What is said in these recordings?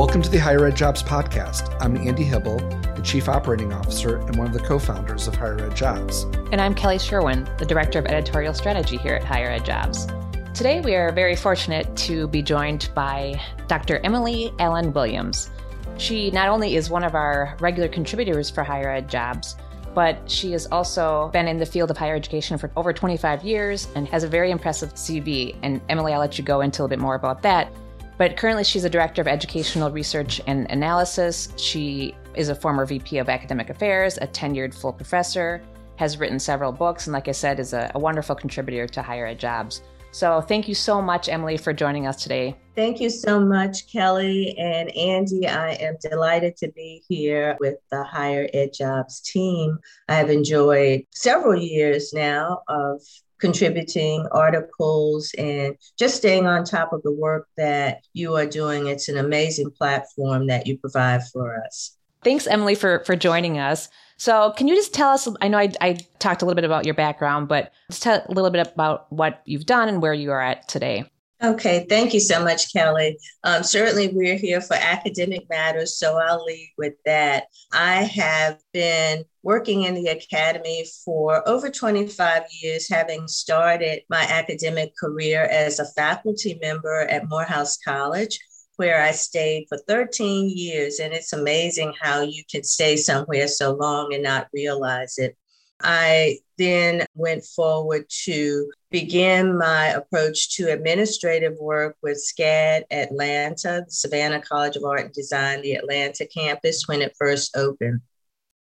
Welcome to the Higher Ed Jobs Podcast. I'm Andy Hibble, the Chief Operating Officer and one of the co founders of Higher Ed Jobs. And I'm Kelly Sherwin, the Director of Editorial Strategy here at Higher Ed Jobs. Today, we are very fortunate to be joined by Dr. Emily Allen Williams. She not only is one of our regular contributors for Higher Ed Jobs, but she has also been in the field of higher education for over 25 years and has a very impressive CV. And Emily, I'll let you go into a little bit more about that. But currently, she's a director of educational research and analysis. She is a former VP of academic affairs, a tenured full professor, has written several books, and like I said, is a, a wonderful contributor to higher ed jobs. So thank you so much, Emily, for joining us today. Thank you so much, Kelly and Andy. I am delighted to be here with the Higher Ed Jobs team. I have enjoyed several years now of contributing articles and just staying on top of the work that you are doing. It's an amazing platform that you provide for us. Thanks, Emily, for, for joining us. So, can you just tell us? I know I, I talked a little bit about your background, but just tell a little bit about what you've done and where you are at today. Okay, thank you so much, Kelly. Um, certainly, we're here for academic matters, so I'll lead with that. I have been working in the academy for over 25 years, having started my academic career as a faculty member at Morehouse College, where I stayed for 13 years. And it's amazing how you can stay somewhere so long and not realize it. I then went forward to begin my approach to administrative work with SCAD Atlanta, Savannah College of Art and Design, the Atlanta campus when it first opened.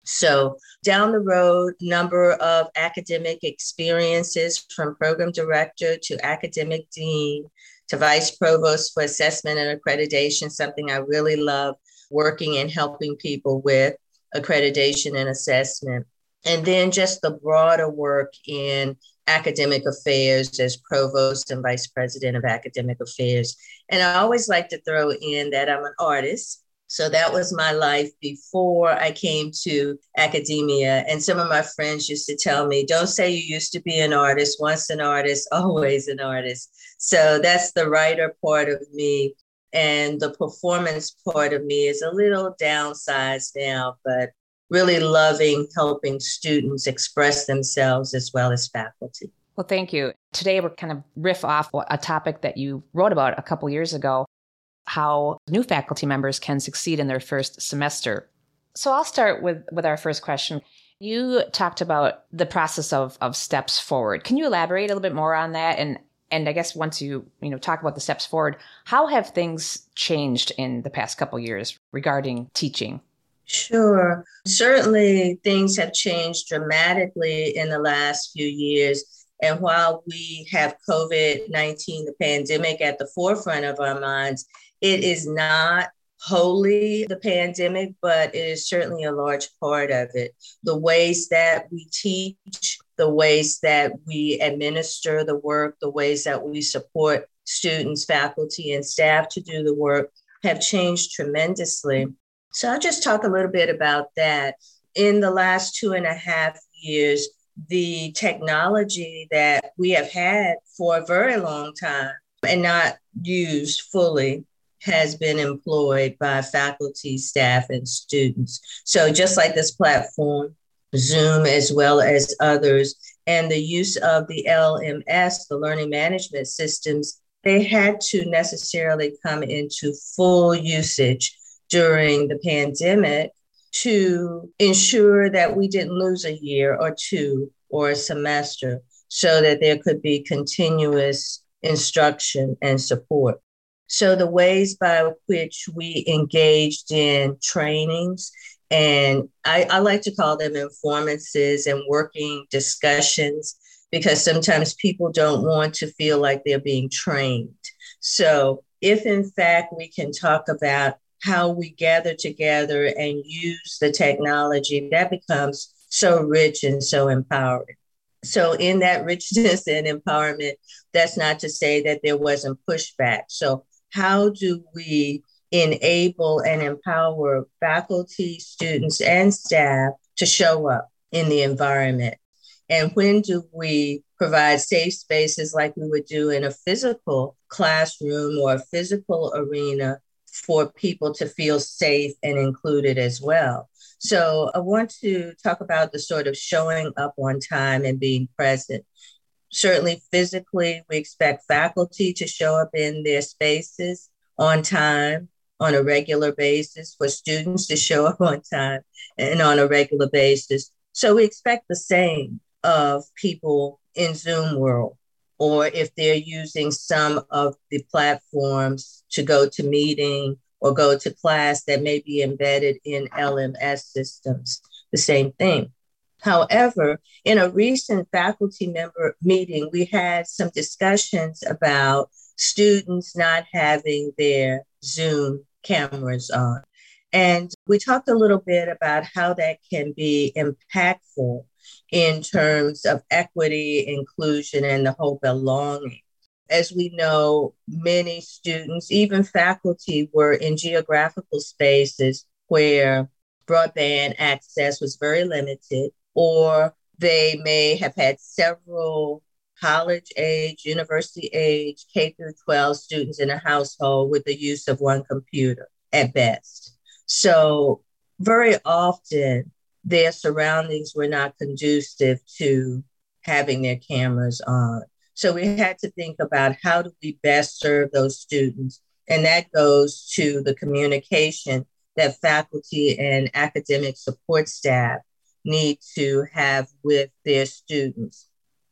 So, down the road, number of academic experiences from program director to academic dean to vice provost for assessment and accreditation, something I really love working and helping people with accreditation and assessment and then just the broader work in academic affairs as provost and vice president of academic affairs. And I always like to throw in that I'm an artist. So that was my life before I came to academia. And some of my friends used to tell me, don't say you used to be an artist, once an artist, always an artist. So that's the writer part of me. And the performance part of me is a little downsized now, but really loving helping students express themselves as well as faculty. Well, thank you. Today, we're kind of riff off a topic that you wrote about a couple years ago how new faculty members can succeed in their first semester. So I'll start with, with our first question. You talked about the process of, of steps forward. Can you elaborate a little bit more on that? And and I guess once you you know talk about the steps forward, how have things changed in the past couple years regarding teaching? Sure. Certainly, things have changed dramatically in the last few years. And while we have COVID 19, the pandemic, at the forefront of our minds, it is not wholly the pandemic, but it is certainly a large part of it. The ways that we teach, the ways that we administer the work, the ways that we support students, faculty, and staff to do the work have changed tremendously. So I'll just talk a little bit about that. In the last two and a half years, the technology that we have had for a very long time and not used fully has been employed by faculty, staff, and students. So, just like this platform, Zoom, as well as others, and the use of the LMS, the learning management systems, they had to necessarily come into full usage during the pandemic to ensure that we didn't lose a year or two or a semester so that there could be continuous instruction and support. So, the ways by which we engaged in trainings, and I, I like to call them informances and working discussions because sometimes people don't want to feel like they're being trained. So, if in fact we can talk about how we gather together and use the technology, that becomes so rich and so empowering. So, in that richness and empowerment, that's not to say that there wasn't pushback. So, how do we enable and empower faculty, students, and staff to show up in the environment? And when do we provide safe spaces like we would do in a physical classroom or a physical arena for people to feel safe and included as well. So I want to talk about the sort of showing up on time and being present. Certainly, physically, we expect faculty to show up in their spaces on time on a regular basis, for students to show up on time and on a regular basis. So we expect the same of people in Zoom world, or if they're using some of the platforms to go to meeting or go to class that may be embedded in LMS systems, the same thing. However, in a recent faculty member meeting, we had some discussions about students not having their Zoom cameras on. And we talked a little bit about how that can be impactful in terms of equity, inclusion, and the whole belonging as we know, many students, even faculty, were in geographical spaces where broadband access was very limited, or they may have had several college age, university age, K through 12 students in a household with the use of one computer at best. So, very often, their surroundings were not conducive to having their cameras on. So we had to think about how do we best serve those students. And that goes to the communication that faculty and academic support staff need to have with their students.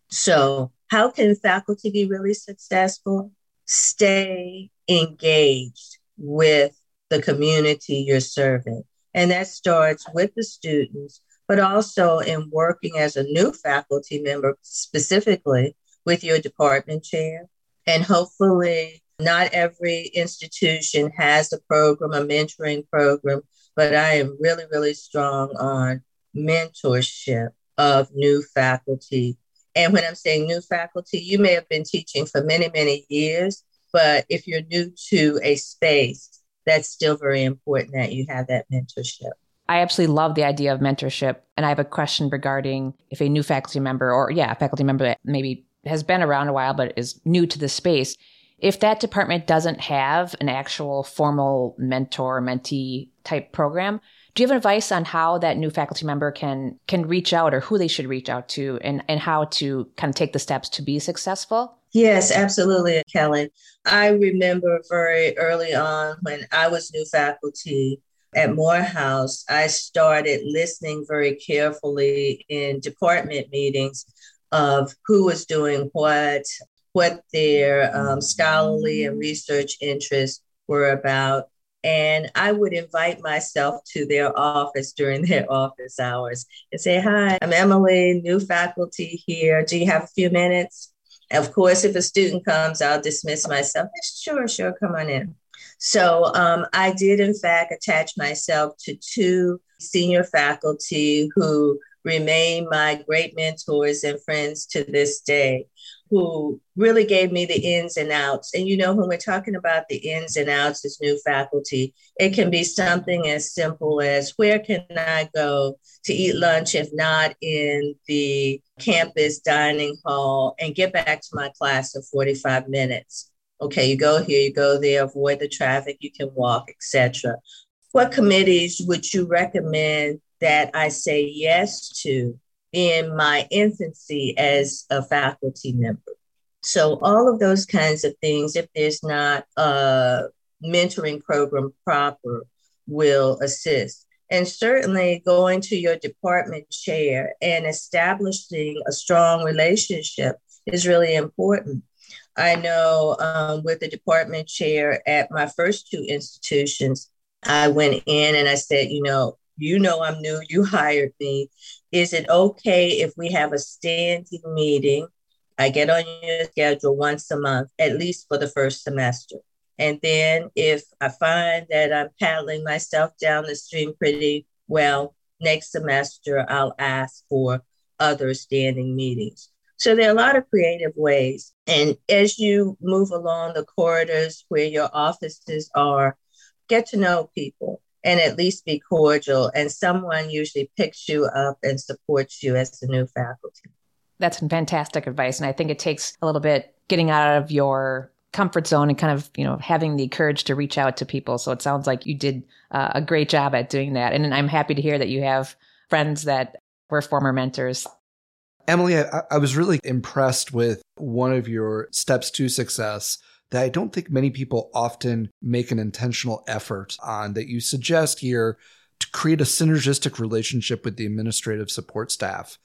So, how can faculty be really successful? Stay engaged with the community you're serving. And that starts with the students, but also in working as a new faculty member specifically with your department chair. And hopefully, not every institution has a program, a mentoring program, but I am really, really strong on mentorship of new faculty. And when I'm saying new faculty, you may have been teaching for many, many years, but if you're new to a space, that's still very important that you have that mentorship. I absolutely love the idea of mentorship. And I have a question regarding if a new faculty member or, yeah, faculty member that maybe has been around a while but is new to the space, if that department doesn't have an actual formal mentor mentee type program, do you have advice on how that new faculty member can can reach out or who they should reach out to and, and how to kind of take the steps to be successful? Yes, absolutely, Kelly. I remember very early on when I was new faculty at Morehouse, I started listening very carefully in department meetings of who was doing what, what their um, scholarly and research interests were about. And I would invite myself to their office during their office hours and say, Hi, I'm Emily, new faculty here. Do you have a few minutes? Of course, if a student comes, I'll dismiss myself. Sure, sure, come on in. So um, I did, in fact, attach myself to two senior faculty who remain my great mentors and friends to this day who really gave me the ins and outs. And you know, when we're talking about the ins and outs as new faculty, it can be something as simple as where can I go to eat lunch if not in the campus dining hall and get back to my class in 45 minutes. Okay, you go here, you go there, avoid the traffic, you can walk, etc. What committees would you recommend that I say yes to in my infancy as a faculty member. So, all of those kinds of things, if there's not a mentoring program proper, will assist. And certainly going to your department chair and establishing a strong relationship is really important. I know um, with the department chair at my first two institutions, I went in and I said, you know, you know I'm new, you hired me. Is it okay if we have a standing meeting? I get on your schedule once a month, at least for the first semester. And then if I find that I'm paddling myself down the stream pretty well, next semester I'll ask for other standing meetings. So there are a lot of creative ways. And as you move along the corridors where your offices are, get to know people and at least be cordial. And someone usually picks you up and supports you as the new faculty. That's fantastic advice. And I think it takes a little bit getting out of your comfort zone and kind of, you know, having the courage to reach out to people. So it sounds like you did uh, a great job at doing that. And I'm happy to hear that you have friends that were former mentors. Emily, I, I was really impressed with one of your steps to success that I don't think many people often make an intentional effort on that you suggest here to create a synergistic relationship with the administrative support staff.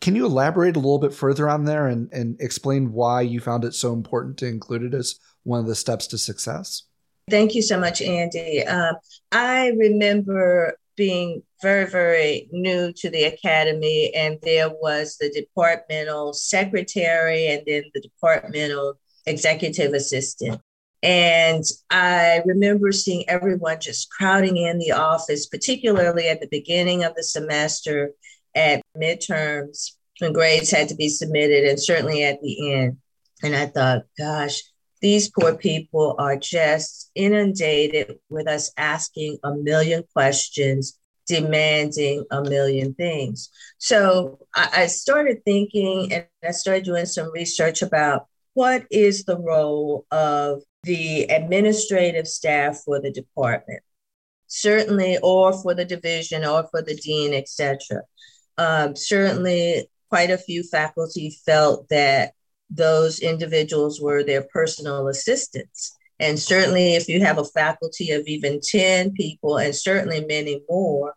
Can you elaborate a little bit further on there and, and explain why you found it so important to include it as one of the steps to success? Thank you so much, Andy. Um, I remember being very, very new to the academy, and there was the departmental secretary and then the departmental executive assistant. And I remember seeing everyone just crowding in the office, particularly at the beginning of the semester at midterms when grades had to be submitted, and certainly at the end. And I thought, gosh, these poor people are just inundated with us asking a million questions, demanding a million things. So I, started thinking and I started doing some research about what is the role of the administrative staff for the department certainly or for the division or for the dean etc um, certainly, quite a few faculty felt that those individuals were their personal assistants. And certainly, if you have a faculty of even 10 people, and certainly many more,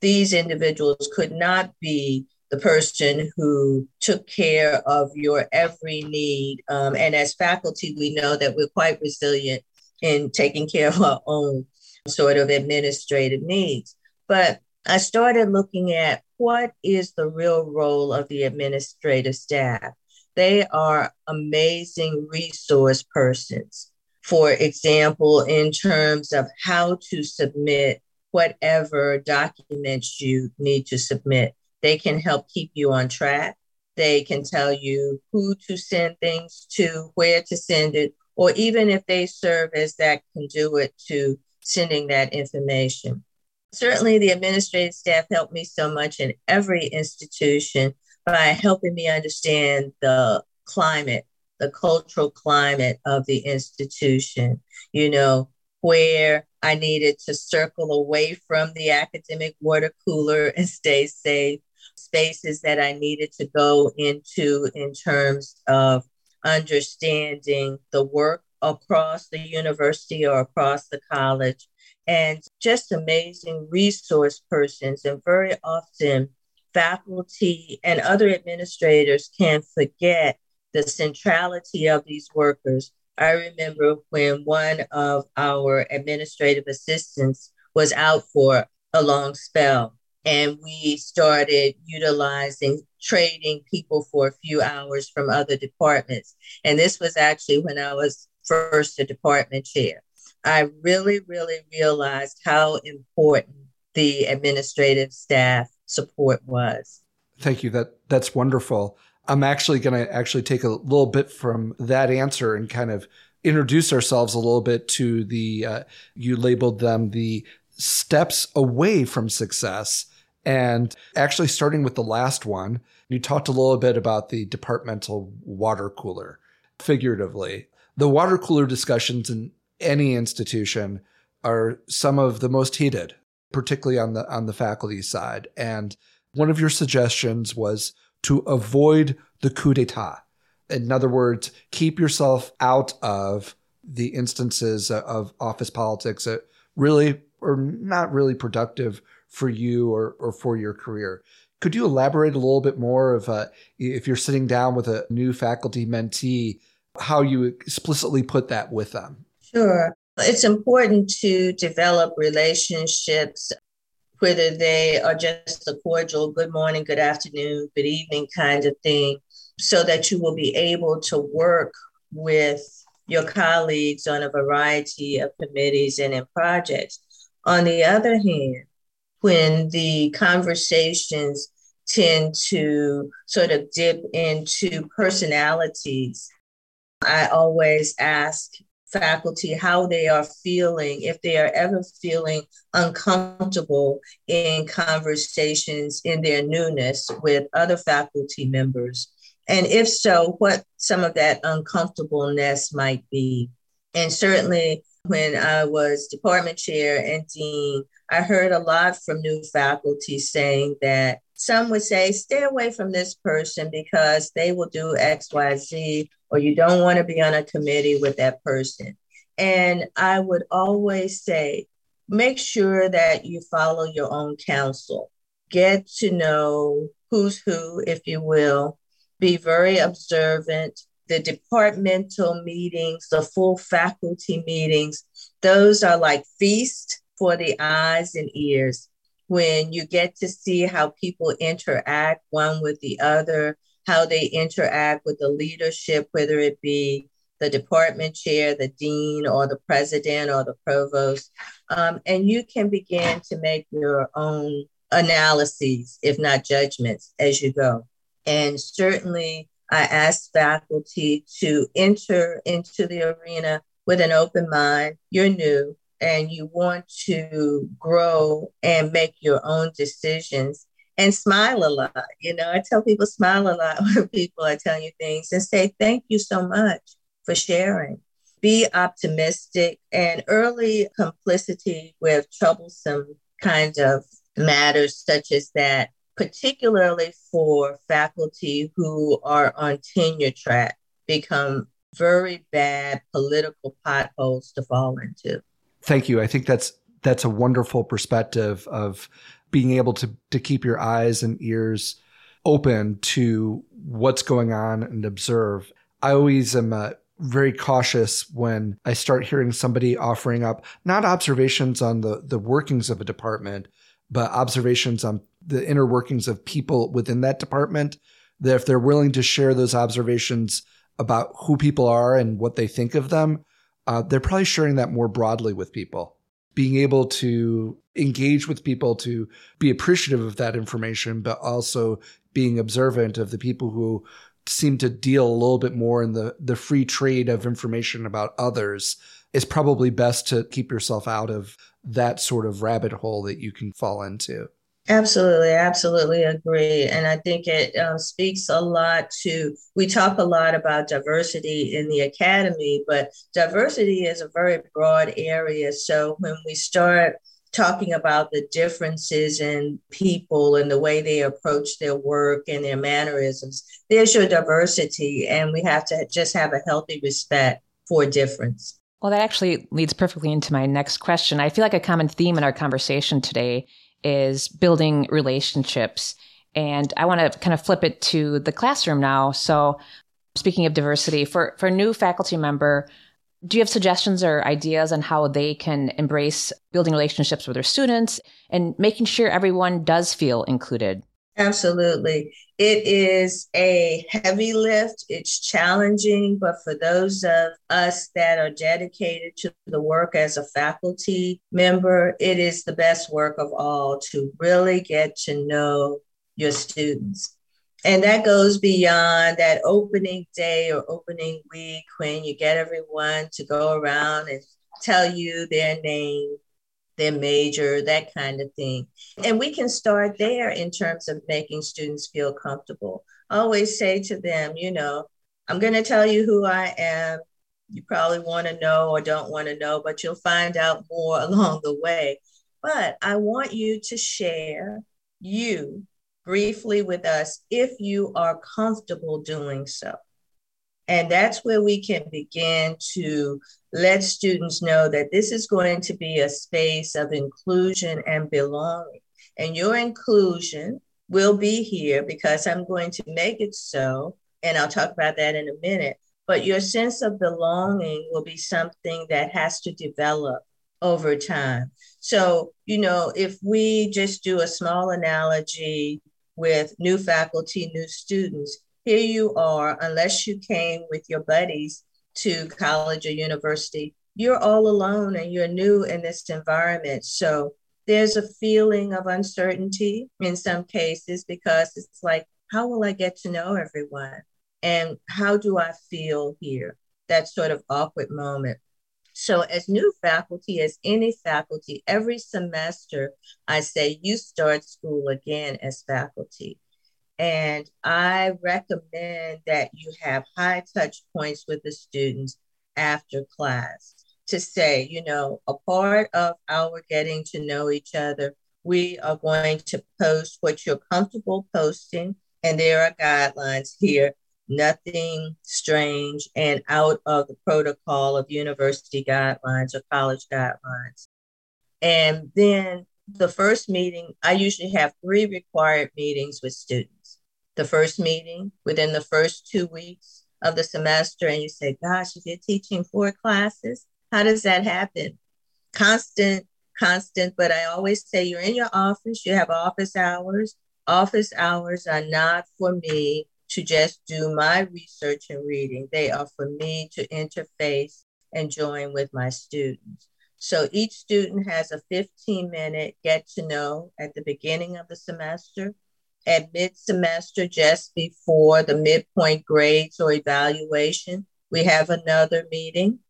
these individuals could not be the person who took care of your every need. Um, and as faculty, we know that we're quite resilient in taking care of our own sort of administrative needs. But I started looking at what is the real role of the administrative staff. They are amazing resource persons. For example, in terms of how to submit whatever documents you need to submit, they can help keep you on track. They can tell you who to send things to, where to send it, or even if they serve as that conduit to sending that information certainly the administrative staff helped me so much in every institution by helping me understand the climate, the cultural climate of the institution, you know, where I needed to circle away from the academic water cooler and stay safe, spaces that I needed to go into in terms of understanding the work across the university or across the college and just amazing resource persons. And very often, faculty and other administrators can forget the centrality of these workers. I remember when one of our administrative assistants was out for a long spell, and we started utilizing trading people for a few hours from other departments. And this was actually when I was first a department chair. I really, really realized how important the administrative staff support was. Thank you. That that's wonderful. I'm actually going to actually take a little bit from that answer and kind of introduce ourselves a little bit to the uh, you labeled them the steps away from success and actually starting with the last one you talked a little bit about the departmental water cooler figuratively the water cooler discussions in any institution are some of the most heated, particularly on the on the faculty side. And one of your suggestions was to avoid the coup d'état. In other words, keep yourself out of the instances of office politics that really are not really productive for you or, or for your career. Could you elaborate a little bit more of uh, if you're sitting down with a new faculty mentee, how you explicitly put that with them? Sure. It's important to develop relationships, whether they are just a cordial good morning, good afternoon, good evening kind of thing, so that you will be able to work with your colleagues on a variety of committees and in projects. On the other hand, when the conversations tend to sort of dip into personalities, I always ask faculty how they are feeling, if they are ever feeling uncomfortable in conversations in their newness with other faculty members. And if so, what some of that uncomfortableness might be. And certainly when I was department chair and dean, I heard a lot from new faculty saying that some would say, stay away from this person because they will do X, Y, Z, or you don't want to be on a committee with that person. And I would always say, make sure that you follow your own counsel. Get to know who's who, if you will. Be very observant. The departmental meetings, the full faculty meetings, those are like feast for the eyes and ears. When you get to see how people interact one with the other, how they interact with the leadership, whether it be the department chair, the dean, or the president, or the provost. Um, and you can begin to make your own analyses, if not judgments, as you go. And certainly, I ask faculty to enter into the arena with an open mind. You're new and you want to grow and make your own decisions and smile a lot. You know, I tell people smile a lot when people are telling you things and say, thank you so much for sharing. Be optimistic and early complicity with troublesome kind of matters such as that, particularly for faculty who are on tenure track, become very bad political potholes to fall into. Thank you. I think that's that's a wonderful perspective of being able to to keep your eyes and ears open to what's going on and observe. I always am uh, very cautious when I start hearing somebody offering up not observations on the the workings of a department, but observations on the inner workings of people within that department. That if they're willing to share those observations about who people are and what they think of them, uh, they're probably sharing that more broadly with people. Being able to engage with people to be appreciative of that information, but also being observant of the people who seem to deal a little bit more in the, the free trade of information about others is probably best to keep yourself out of that sort of rabbit hole that you can fall into. Absolutely, absolutely agree. And I think it um, speaks a lot to, we talk a lot about diversity in the academy, but diversity is a very broad area. So when we start talking about the differences in people and the way they approach their work and their mannerisms, there's your diversity. And we have to just have a healthy respect for difference. Well, that actually leads perfectly into my next question. I feel like a common theme in our conversation today is building relationships. And I want to kind of flip it to the classroom now. So, speaking of diversity, for, for a new faculty member, do you have suggestions or ideas on how they can embrace building relationships with their students and making sure everyone does feel included? Absolutely. It is a heavy lift. It's challenging, but for those of us that are dedicated to the work as a faculty member, it is the best work of all to really get to know your students. And that goes beyond that opening day or opening week when you get everyone to go around and tell you their name their major, that kind of thing. And we can start there in terms of making students feel comfortable. I always say to them, you know, I'm going to tell you who I am. You probably want to know or don't want to know, but you'll find out more along the way. But I want you to share you briefly with us if you are comfortable doing so. And that's where we can begin to let students know that this is going to be a space of inclusion and belonging. And your inclusion will be here because I'm going to make it so. And I'll talk about that in a minute. But your sense of belonging will be something that has to develop over time. So, you know, if we just do a small analogy with new faculty, new students, here you are, unless you came with your buddies to college or university, you're all alone and you're new in this environment. So there's a feeling of uncertainty in some cases because it's like, how will I get to know everyone? And how do I feel here? That sort of awkward moment. So, as new faculty, as any faculty, every semester I say you start school again as faculty. And I recommend that you have high touch points with the students after class to say, you know, a part of our getting to know each other, we are going to post what you're comfortable posting. And there are guidelines here, nothing strange and out of the protocol of university guidelines or college guidelines. And then the first meeting, I usually have three required meetings with students. The first meeting within the first two weeks of the semester, and you say, Gosh, if you're teaching four classes, how does that happen? Constant, constant, but I always say you're in your office, you have office hours. Office hours are not for me to just do my research and reading, they are for me to interface and join with my students. So each student has a 15 minute get to know at the beginning of the semester. At mid semester, just before the midpoint grades or evaluation, we have another meeting.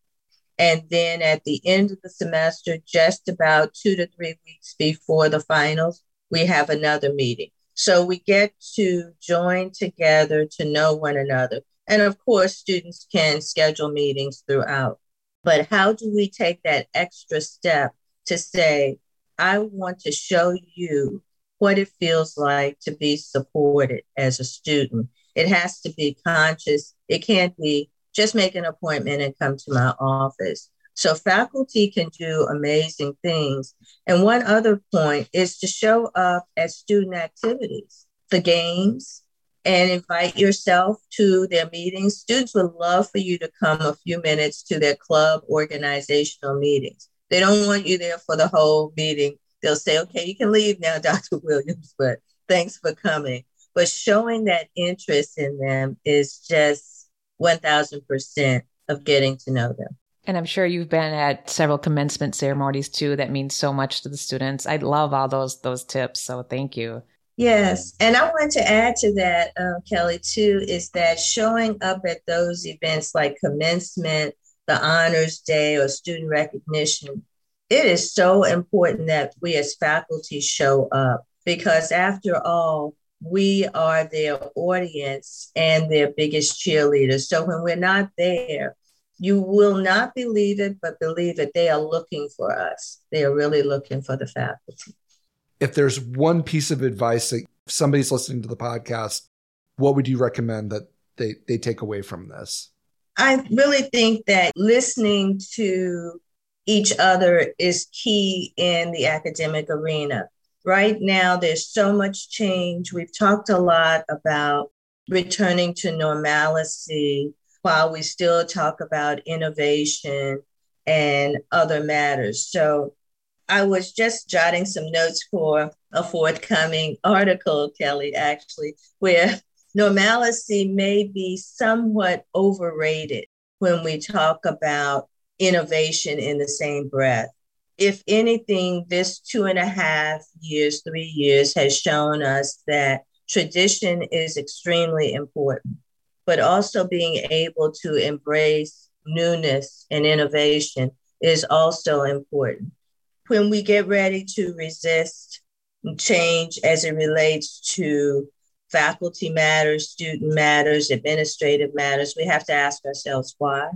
And then at the end of the semester, just about two to three weeks before the finals, we have another meeting. So we get to join together to know one another. And of course, students can schedule meetings throughout. But how do we take that extra step to say, I want to show you what it feels like to be supported as a student? It has to be conscious. It can't be just make an appointment and come to my office. So faculty can do amazing things. And one other point is to show up at student activities, the games, and invite yourself to their meetings. Students would love for you to come a few minutes to their club organizational meetings. They don't want you there for the whole meeting. They'll say, okay, you can leave now, Dr. Williams, but thanks for coming. But showing that interest in them is just 1000% of getting to know them. And I'm sure you've been at several commencement ceremonies too. That means so much to the students. I love all those those tips. So thank you. Yes. And I want to add to that, um, Kelly, too, is that showing up at those events like commencement, the honors day, or student recognition, it is so important that we as faculty show up because, after all, we are their audience and their biggest cheerleaders. So when we're not there, you will not believe it, but believe it, they are looking for us. They are really looking for the faculty if there's one piece of advice that somebody's listening to the podcast, what would you recommend that they, they take away from this? I really think that listening to each other is key in the academic arena. Right now, there's so much change. We've talked a lot about returning to normalcy while we still talk about innovation and other matters. So I was just jotting some notes for a forthcoming article, Kelly, actually, where normalcy may be somewhat overrated when we talk about innovation in the same breath. If anything, this two and a half years, three years has shown us that tradition is extremely important, but also being able to embrace newness and innovation is also important when we get ready to resist change as it relates to faculty matters, student matters, administrative matters, we have to ask ourselves why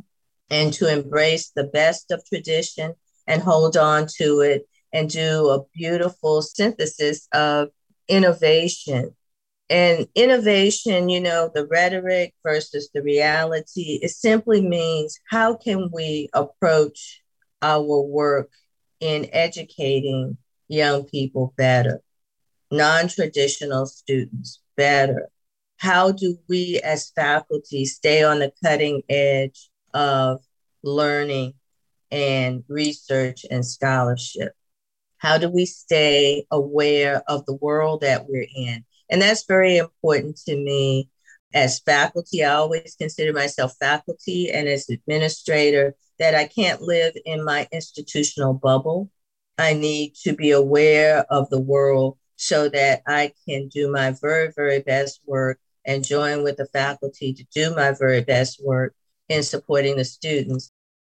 and to embrace the best of tradition and hold on to it and do a beautiful synthesis of innovation. And innovation, you know, the rhetoric versus the reality, it simply means how can we approach our work in educating young people better, non traditional students better? How do we as faculty stay on the cutting edge of learning and research and scholarship? How do we stay aware of the world that we're in? And that's very important to me as faculty. I always consider myself faculty and as administrator that I can't live in my institutional bubble. I need to be aware of the world so that I can do my very, very best work and join with the faculty to do my very best work in supporting the students.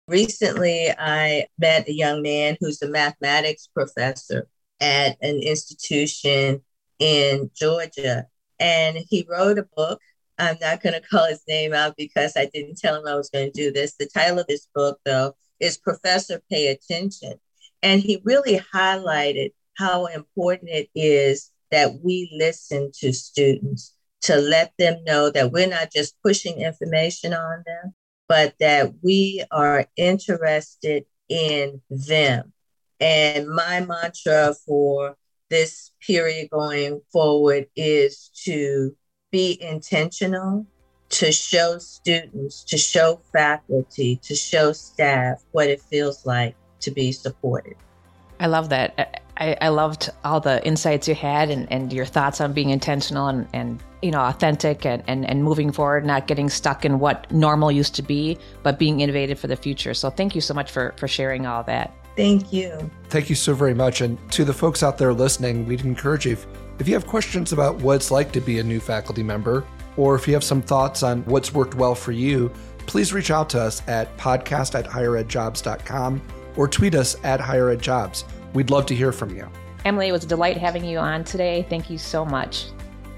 Recently, I met a young man who's a mathematics professor at an institution in Georgia. And he wrote a book. I'm not going to call his name out because I didn't tell him I was going to do this. The title of this book, though, is Professor Pay Attention. And he really highlighted how important it is that we listen to students to let them know that we're not just pushing information on them, but that we are interested in them. And my mantra for this period going forward is to be intentional, to show students, to show faculty, to show staff what it feels like to be supported. I love that. I, I loved all the insights you had and, and your thoughts on being intentional and, and you know authentic and, and, and moving forward, not getting stuck in what normal used to be, but being innovative for the future. So thank you so much for, for sharing all that. Thank you. Thank you so very much. And to the folks out there listening, we'd encourage you if, if you have questions about what it's like to be a new faculty member, or if you have some thoughts on what's worked well for you, please reach out to us at podcast at higheredjobs.com or tweet us at higheredjobs. We'd love to hear from you. Emily, it was a delight having you on today. Thank you so much.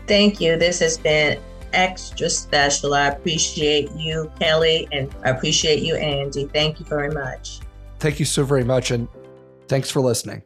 Thank you. This has been extra special. I appreciate you, Kelly, and I appreciate you, Andy. Thank you very much. Thank you so very much, and thanks for listening.